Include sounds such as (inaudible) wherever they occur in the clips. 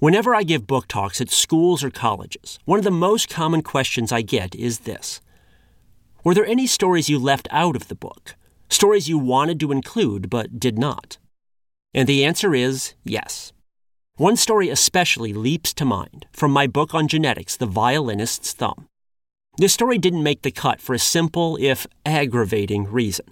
Whenever I give book talks at schools or colleges, one of the most common questions I get is this Were there any stories you left out of the book? Stories you wanted to include but did not? And the answer is yes. One story especially leaps to mind from my book on genetics, The Violinist's Thumb. This story didn't make the cut for a simple, if aggravating, reason.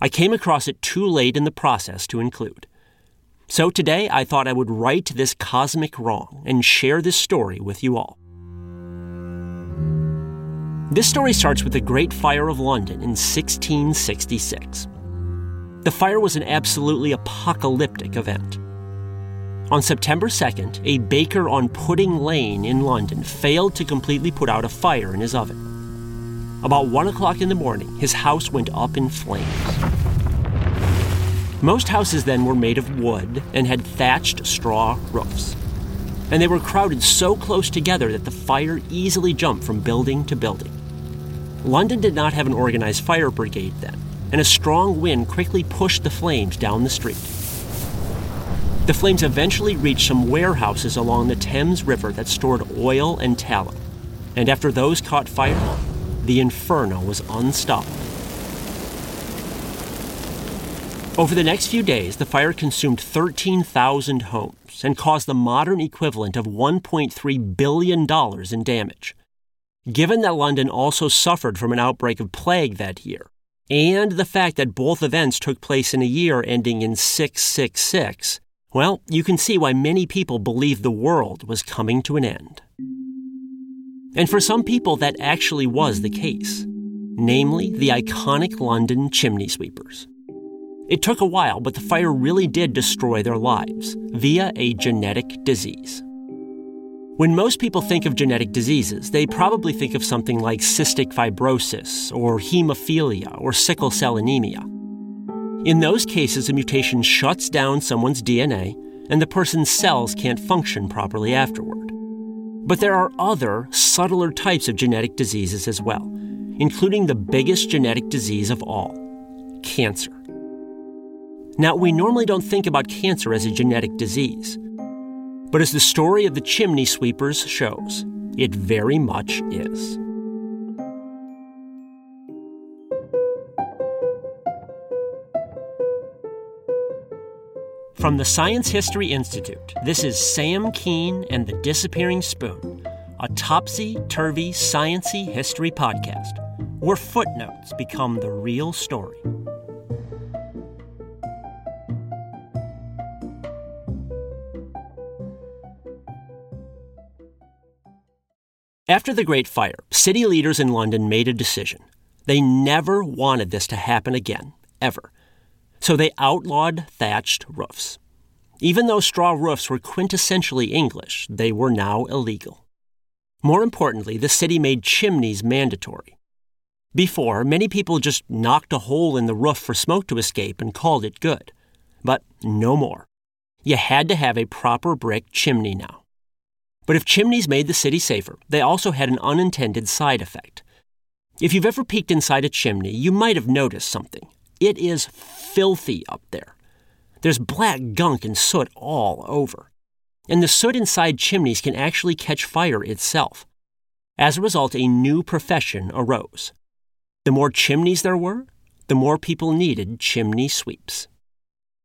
I came across it too late in the process to include. So today I thought I would right this cosmic wrong and share this story with you all. This story starts with the Great Fire of London in 1666. The fire was an absolutely apocalyptic event. On September 2nd, a baker on Pudding Lane in London failed to completely put out a fire in his oven. About 1 o'clock in the morning, his house went up in flames. Most houses then were made of wood and had thatched straw roofs. And they were crowded so close together that the fire easily jumped from building to building. London did not have an organized fire brigade then, and a strong wind quickly pushed the flames down the street. The flames eventually reached some warehouses along the Thames River that stored oil and tallow. And after those caught fire, the inferno was unstoppable. Over the next few days, the fire consumed 13,000 homes and caused the modern equivalent of $1.3 billion in damage. Given that London also suffered from an outbreak of plague that year, and the fact that both events took place in a year ending in 666, well, you can see why many people believed the world was coming to an end. And for some people, that actually was the case, namely the iconic London chimney sweepers. It took a while, but the fire really did destroy their lives via a genetic disease. When most people think of genetic diseases, they probably think of something like cystic fibrosis, or hemophilia, or sickle cell anemia. In those cases, a mutation shuts down someone's DNA, and the person's cells can't function properly afterward. But there are other, subtler types of genetic diseases as well, including the biggest genetic disease of all cancer. Now, we normally don't think about cancer as a genetic disease. But as the story of the chimney sweepers shows, it very much is. From the Science History Institute, this is Sam Kean and the Disappearing Spoon, a topsy turvy sciency history podcast, where footnotes become the real story. After the Great Fire, city leaders in London made a decision. They never wanted this to happen again, ever. So they outlawed thatched roofs. Even though straw roofs were quintessentially English, they were now illegal. More importantly, the city made chimneys mandatory. Before, many people just knocked a hole in the roof for smoke to escape and called it good. But no more. You had to have a proper brick chimney now. But if chimneys made the city safer, they also had an unintended side effect. If you've ever peeked inside a chimney, you might have noticed something. It is filthy up there. There's black gunk and soot all over. And the soot inside chimneys can actually catch fire itself. As a result, a new profession arose. The more chimneys there were, the more people needed chimney sweeps.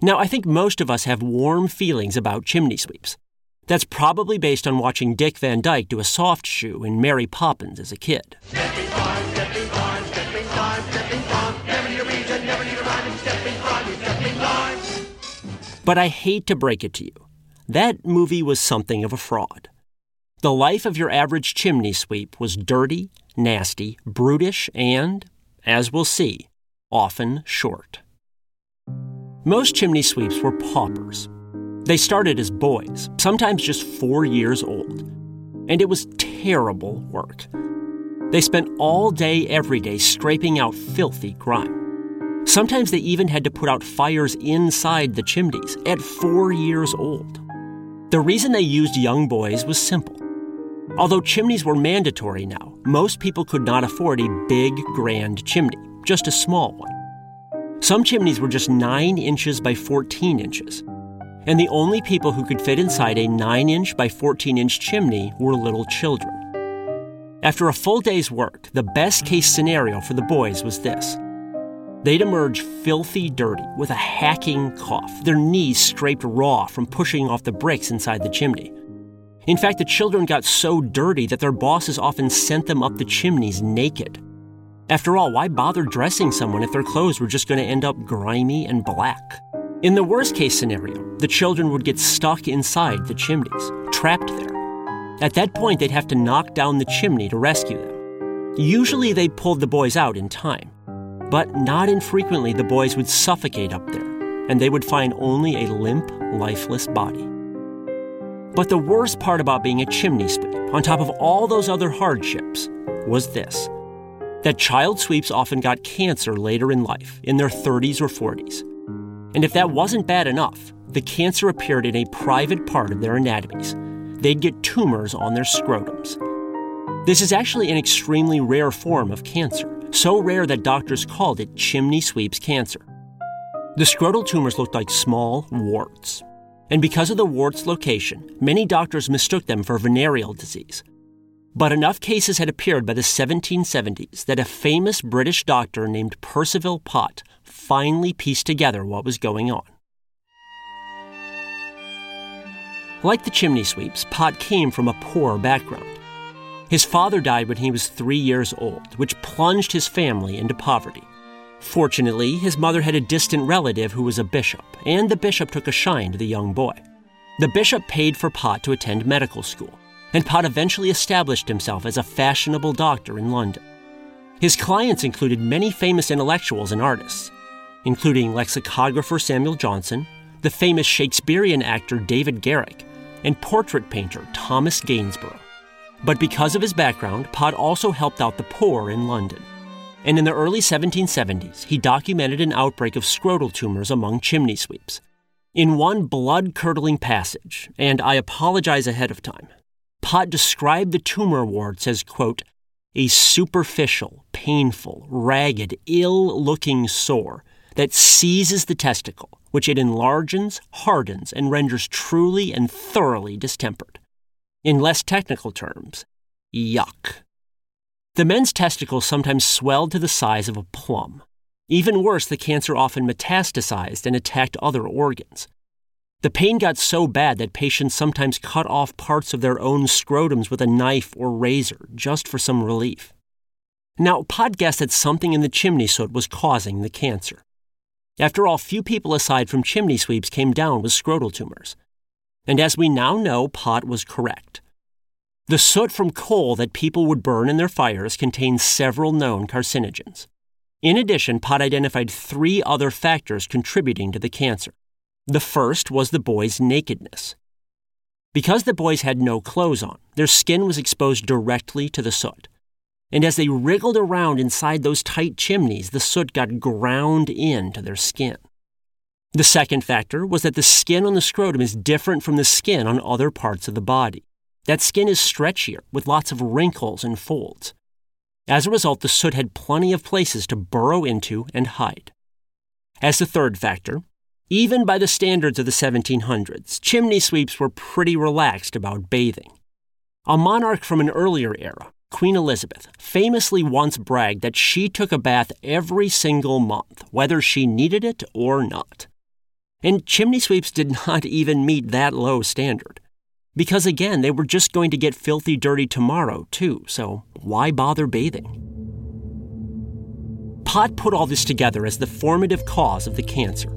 Now, I think most of us have warm feelings about chimney sweeps. That's probably based on watching Dick Van Dyke do a soft shoe in Mary Poppins as a kid. But I hate to break it to you. That movie was something of a fraud. The life of your average chimney sweep was dirty, nasty, brutish, and, as we'll see, often short. Most chimney sweeps were paupers. They started as boys, sometimes just four years old, and it was terrible work. They spent all day, every day, scraping out filthy grime. Sometimes they even had to put out fires inside the chimneys at four years old. The reason they used young boys was simple. Although chimneys were mandatory now, most people could not afford a big, grand chimney, just a small one. Some chimneys were just 9 inches by 14 inches, and the only people who could fit inside a 9 inch by 14 inch chimney were little children. After a full day's work, the best case scenario for the boys was this They'd emerge filthy dirty with a hacking cough, their knees scraped raw from pushing off the bricks inside the chimney. In fact, the children got so dirty that their bosses often sent them up the chimneys naked. After all, why bother dressing someone if their clothes were just going to end up grimy and black? In the worst case scenario, the children would get stuck inside the chimneys, trapped there. At that point, they'd have to knock down the chimney to rescue them. Usually, they pulled the boys out in time. But not infrequently, the boys would suffocate up there, and they would find only a limp, lifeless body. But the worst part about being a chimney sweep, on top of all those other hardships, was this that child sweeps often got cancer later in life, in their 30s or 40s. And if that wasn't bad enough, the cancer appeared in a private part of their anatomies. They'd get tumors on their scrotums. This is actually an extremely rare form of cancer so rare that doctors called it chimney sweeps cancer. The scrotal tumors looked like small warts. And because of the wart's location, many doctors mistook them for venereal disease. But enough cases had appeared by the 1770s that a famous British doctor named Percival Pott finally pieced together what was going on. Like the chimney sweeps, Pott came from a poor background. His father died when he was three years old, which plunged his family into poverty. Fortunately, his mother had a distant relative who was a bishop, and the bishop took a shine to the young boy. The bishop paid for Pott to attend medical school, and Pott eventually established himself as a fashionable doctor in London. His clients included many famous intellectuals and artists, including lexicographer Samuel Johnson, the famous Shakespearean actor David Garrick, and portrait painter Thomas Gainsborough. But because of his background, Pott also helped out the poor in London. And in the early 1770s, he documented an outbreak of scrotal tumors among chimney sweeps. In one blood curdling passage, and I apologize ahead of time, Pott described the tumor warts as, quote, a superficial, painful, ragged, ill looking sore that seizes the testicle, which it enlarges, hardens, and renders truly and thoroughly distempered. In less technical terms, yuck. The men's testicles sometimes swelled to the size of a plum. Even worse, the cancer often metastasized and attacked other organs. The pain got so bad that patients sometimes cut off parts of their own scrotums with a knife or razor just for some relief. Now, Pott guessed that something in the chimney soot was causing the cancer. After all, few people aside from chimney sweeps came down with scrotal tumors. And as we now know, Pott was correct. The soot from coal that people would burn in their fires contained several known carcinogens. In addition, Pott identified three other factors contributing to the cancer. The first was the boys' nakedness. Because the boys had no clothes on, their skin was exposed directly to the soot. And as they wriggled around inside those tight chimneys, the soot got ground into their skin. The second factor was that the skin on the scrotum is different from the skin on other parts of the body. That skin is stretchier, with lots of wrinkles and folds. As a result, the soot had plenty of places to burrow into and hide. As the third factor, even by the standards of the 1700s, chimney sweeps were pretty relaxed about bathing. A monarch from an earlier era, Queen Elizabeth, famously once bragged that she took a bath every single month, whether she needed it or not. And chimney sweeps did (laughs) not even meet that low standard. Because again, they were just going to get filthy dirty tomorrow, too, so why bother bathing? Pott put all this together as the formative cause of the cancer,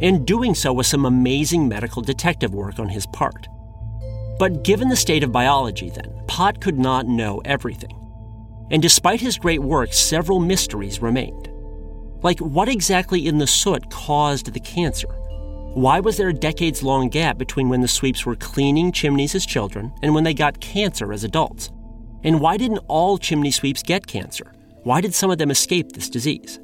and doing so was some amazing medical detective work on his part. But given the state of biology, then, Pott could not know everything. And despite his great work, several mysteries remained. Like, what exactly in the soot caused the cancer? Why was there a decades long gap between when the sweeps were cleaning chimneys as children and when they got cancer as adults? And why didn't all chimney sweeps get cancer? Why did some of them escape this disease?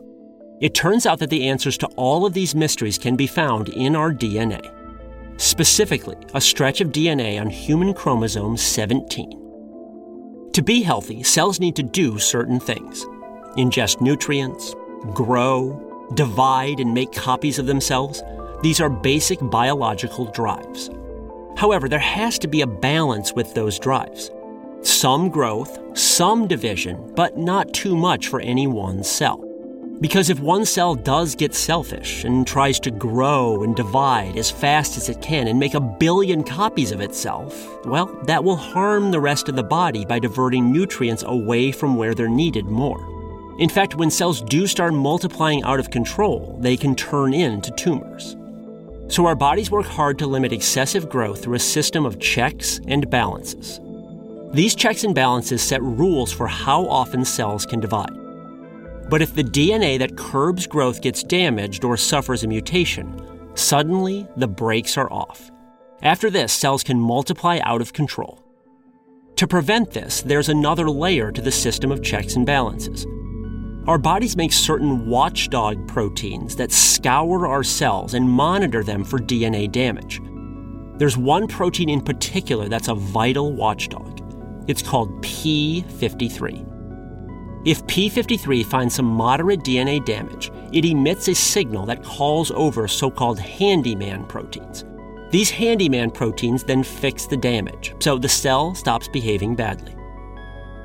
It turns out that the answers to all of these mysteries can be found in our DNA. Specifically, a stretch of DNA on human chromosome 17. To be healthy, cells need to do certain things ingest nutrients, grow, divide, and make copies of themselves. These are basic biological drives. However, there has to be a balance with those drives. Some growth, some division, but not too much for any one cell. Because if one cell does get selfish and tries to grow and divide as fast as it can and make a billion copies of itself, well, that will harm the rest of the body by diverting nutrients away from where they're needed more. In fact, when cells do start multiplying out of control, they can turn into tumors. So our bodies work hard to limit excessive growth through a system of checks and balances. These checks and balances set rules for how often cells can divide. But if the DNA that curbs growth gets damaged or suffers a mutation, suddenly the brakes are off. After this, cells can multiply out of control. To prevent this, there's another layer to the system of checks and balances. Our bodies make certain watchdog proteins that scour our cells and monitor them for DNA damage. There's one protein in particular that's a vital watchdog. It's called P53. If P53 finds some moderate DNA damage, it emits a signal that calls over so called handyman proteins. These handyman proteins then fix the damage, so the cell stops behaving badly.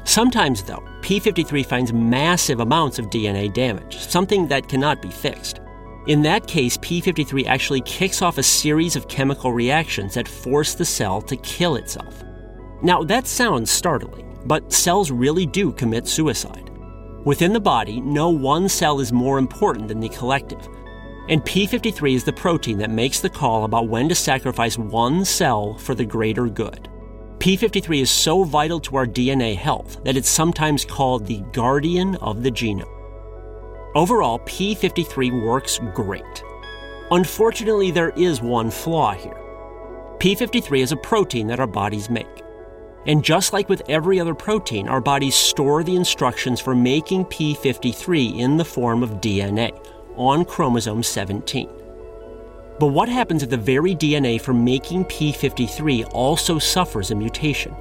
Sometimes, though, P53 finds massive amounts of DNA damage, something that cannot be fixed. In that case, P53 actually kicks off a series of chemical reactions that force the cell to kill itself. Now, that sounds startling, but cells really do commit suicide. Within the body, no one cell is more important than the collective. And P53 is the protein that makes the call about when to sacrifice one cell for the greater good. P53 is so vital to our DNA health that it's sometimes called the guardian of the genome. Overall, P53 works great. Unfortunately, there is one flaw here. P53 is a protein that our bodies make. And just like with every other protein, our bodies store the instructions for making P53 in the form of DNA on chromosome 17. But what happens if the very DNA for making P53 also suffers a mutation?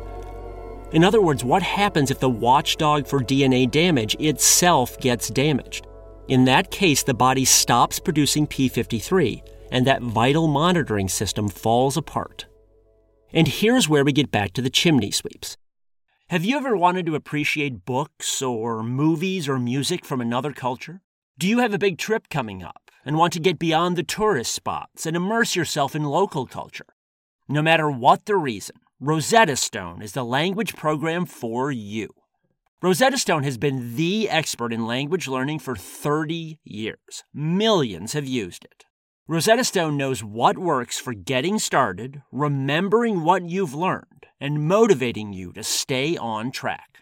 In other words, what happens if the watchdog for DNA damage itself gets damaged? In that case, the body stops producing P53, and that vital monitoring system falls apart. And here's where we get back to the chimney sweeps. Have you ever wanted to appreciate books or movies or music from another culture? Do you have a big trip coming up and want to get beyond the tourist spots and immerse yourself in local culture? No matter what the reason, Rosetta Stone is the language program for you. Rosetta Stone has been the expert in language learning for 30 years. Millions have used it. Rosetta Stone knows what works for getting started, remembering what you've learned, and motivating you to stay on track.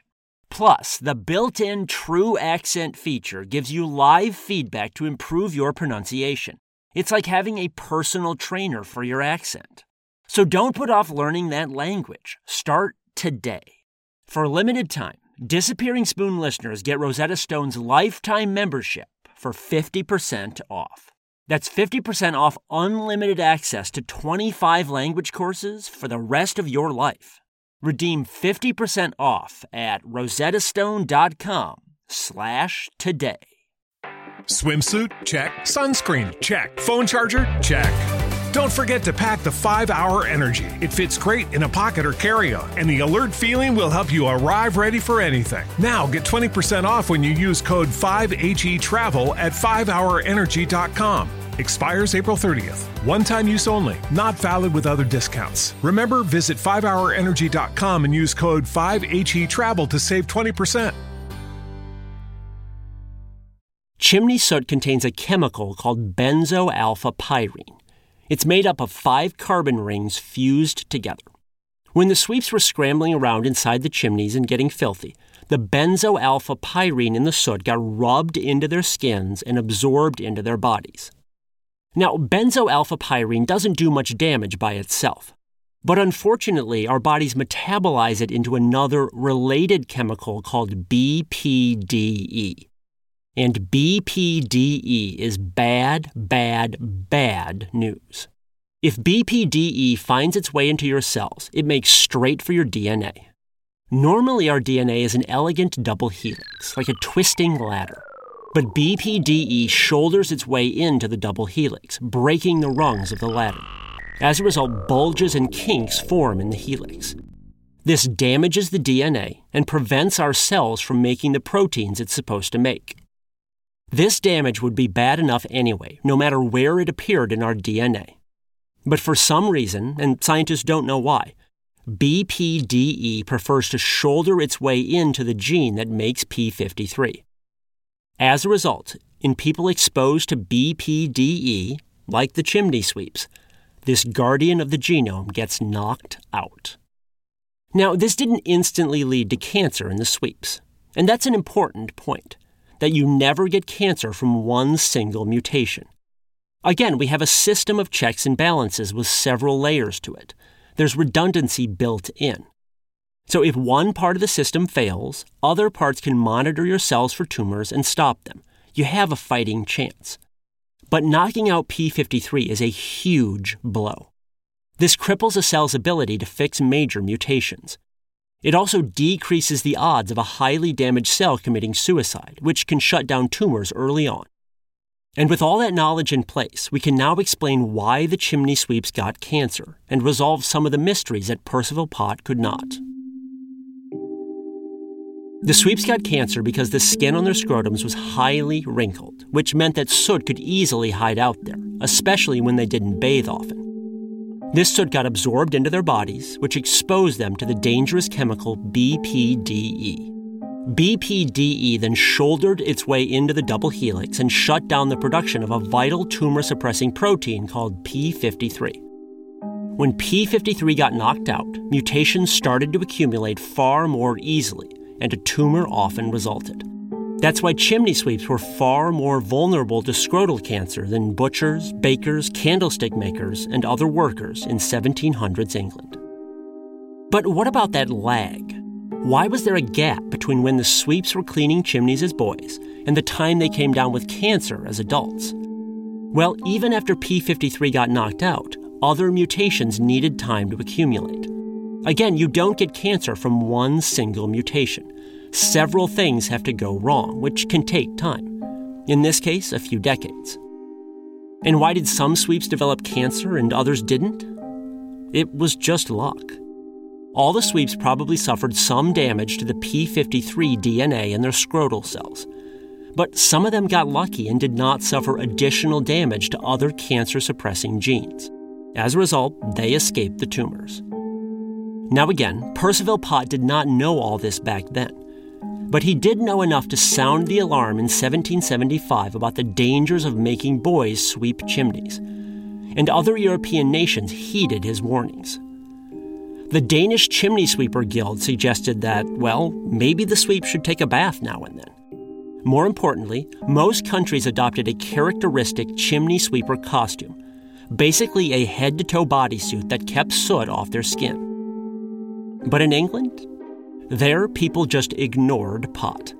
Plus, the built in True Accent feature gives you live feedback to improve your pronunciation. It's like having a personal trainer for your accent. So don't put off learning that language. Start today. For a limited time, Disappearing Spoon listeners get Rosetta Stone's lifetime membership for 50% off. That's 50% off unlimited access to 25 language courses for the rest of your life. Redeem 50% off at rosettastone.com slash today. Swimsuit? Check. Sunscreen? Check. Phone charger? Check. Don't forget to pack the 5 Hour Energy. It fits great in a pocket or carry on, and the alert feeling will help you arrive ready for anything. Now get 20% off when you use code 5HE Travel at 5hourenergy.com. Expires April 30th. One time use only, not valid with other discounts. Remember, visit 5hourenergy.com and use code 5HE Travel to save 20%. Chimney soot contains a chemical called benzo alpha pyrene. It's made up of five carbon rings fused together. When the sweeps were scrambling around inside the chimneys and getting filthy, the benzo alpha pyrene in the soot got rubbed into their skins and absorbed into their bodies. Now, benzo doesn't do much damage by itself. But unfortunately, our bodies metabolize it into another related chemical called BPDE. And BPDE is bad, bad, bad news. If BPDE finds its way into your cells, it makes straight for your DNA. Normally, our DNA is an elegant double helix, like a twisting ladder. But BPDE shoulders its way into the double helix, breaking the rungs of the ladder. As a result, bulges and kinks form in the helix. This damages the DNA and prevents our cells from making the proteins it's supposed to make. This damage would be bad enough anyway, no matter where it appeared in our DNA. But for some reason, and scientists don't know why, BPDE prefers to shoulder its way into the gene that makes P53. As a result, in people exposed to BPDE, like the chimney sweeps, this guardian of the genome gets knocked out. Now, this didn't instantly lead to cancer in the sweeps, and that's an important point that you never get cancer from one single mutation. Again, we have a system of checks and balances with several layers to it. There's redundancy built in. So if one part of the system fails, other parts can monitor your cells for tumors and stop them. You have a fighting chance. But knocking out P53 is a huge blow. This cripples a cell's ability to fix major mutations. It also decreases the odds of a highly damaged cell committing suicide, which can shut down tumors early on. And with all that knowledge in place, we can now explain why the chimney sweeps got cancer and resolve some of the mysteries that Percival Pott could not. The sweeps got cancer because the skin on their scrotums was highly wrinkled, which meant that soot could easily hide out there, especially when they didn't bathe often. This soot got absorbed into their bodies, which exposed them to the dangerous chemical BPDE. BPDE then shouldered its way into the double helix and shut down the production of a vital tumor suppressing protein called P53. When P53 got knocked out, mutations started to accumulate far more easily, and a tumor often resulted. That's why chimney sweeps were far more vulnerable to scrotal cancer than butchers, bakers, candlestick makers, and other workers in 1700s England. But what about that lag? Why was there a gap between when the sweeps were cleaning chimneys as boys and the time they came down with cancer as adults? Well, even after P53 got knocked out, other mutations needed time to accumulate. Again, you don't get cancer from one single mutation several things have to go wrong, which can take time. In this case, a few decades. And why did some sweeps develop cancer and others didn't? It was just luck. All the sweeps probably suffered some damage to the P53 DNA in their scrotal cells. But some of them got lucky and did not suffer additional damage to other cancer suppressing genes. As a result, they escaped the tumors. Now, again, Percival Pott did not know all this back then. But he did know enough to sound the alarm in 1775 about the dangers of making boys sweep chimneys. And other European nations heeded his warnings. The Danish Chimney Sweeper Guild suggested that, well, maybe the sweep should take a bath now and then. More importantly, most countries adopted a characteristic chimney sweeper costume, basically a head to toe bodysuit that kept soot off their skin. But in England, there, people just ignored Pott.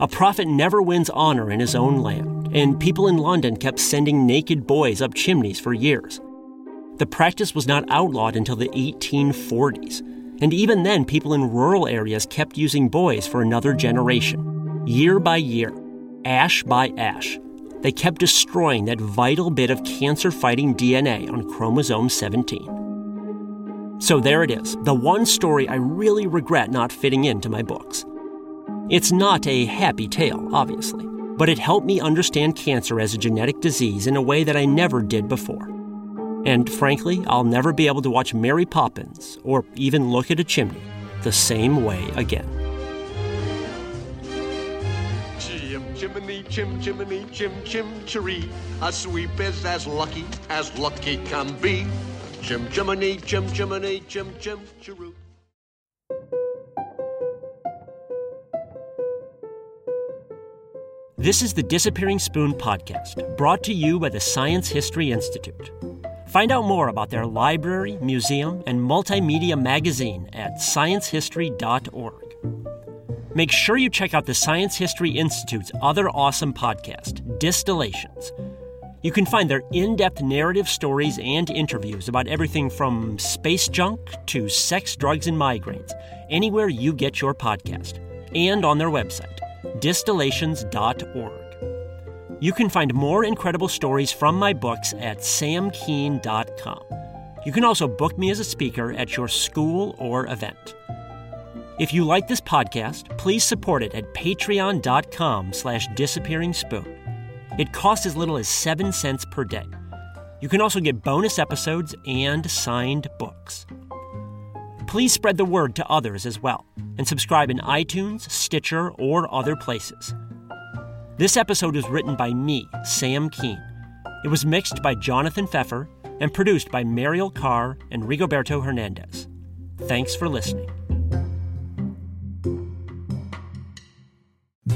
A prophet never wins honor in his own land, and people in London kept sending naked boys up chimneys for years. The practice was not outlawed until the 1840s, and even then, people in rural areas kept using boys for another generation. Year by year, ash by ash, they kept destroying that vital bit of cancer fighting DNA on chromosome 17. So there it is, the one story I really regret not fitting into my books. It's not a happy tale, obviously. but it helped me understand cancer as a genetic disease in a way that I never did before. And frankly, I'll never be able to watch Mary Poppins or even look at a chimney the same way again. Chim chimney, chim chimney, chim chim chiree. A sweep is as lucky as lucky can be. This is the Disappearing Spoon podcast, brought to you by the Science History Institute. Find out more about their library, museum, and multimedia magazine at sciencehistory.org. Make sure you check out the Science History Institute's other awesome podcast, Distillations. You can find their in depth narrative stories and interviews about everything from space junk to sex, drugs, and migraines, anywhere you get your podcast, and on their website, distillations.org. You can find more incredible stories from my books at samkean.com. You can also book me as a speaker at your school or event. If you like this podcast, please support it at patreon.com slash disappearing spoon. It costs as little as 7 cents per day. You can also get bonus episodes and signed books. Please spread the word to others as well, and subscribe in iTunes, Stitcher, or other places. This episode was written by me, Sam Kean. It was mixed by Jonathan Pfeffer and produced by Mariel Carr and Rigoberto Hernandez. Thanks for listening.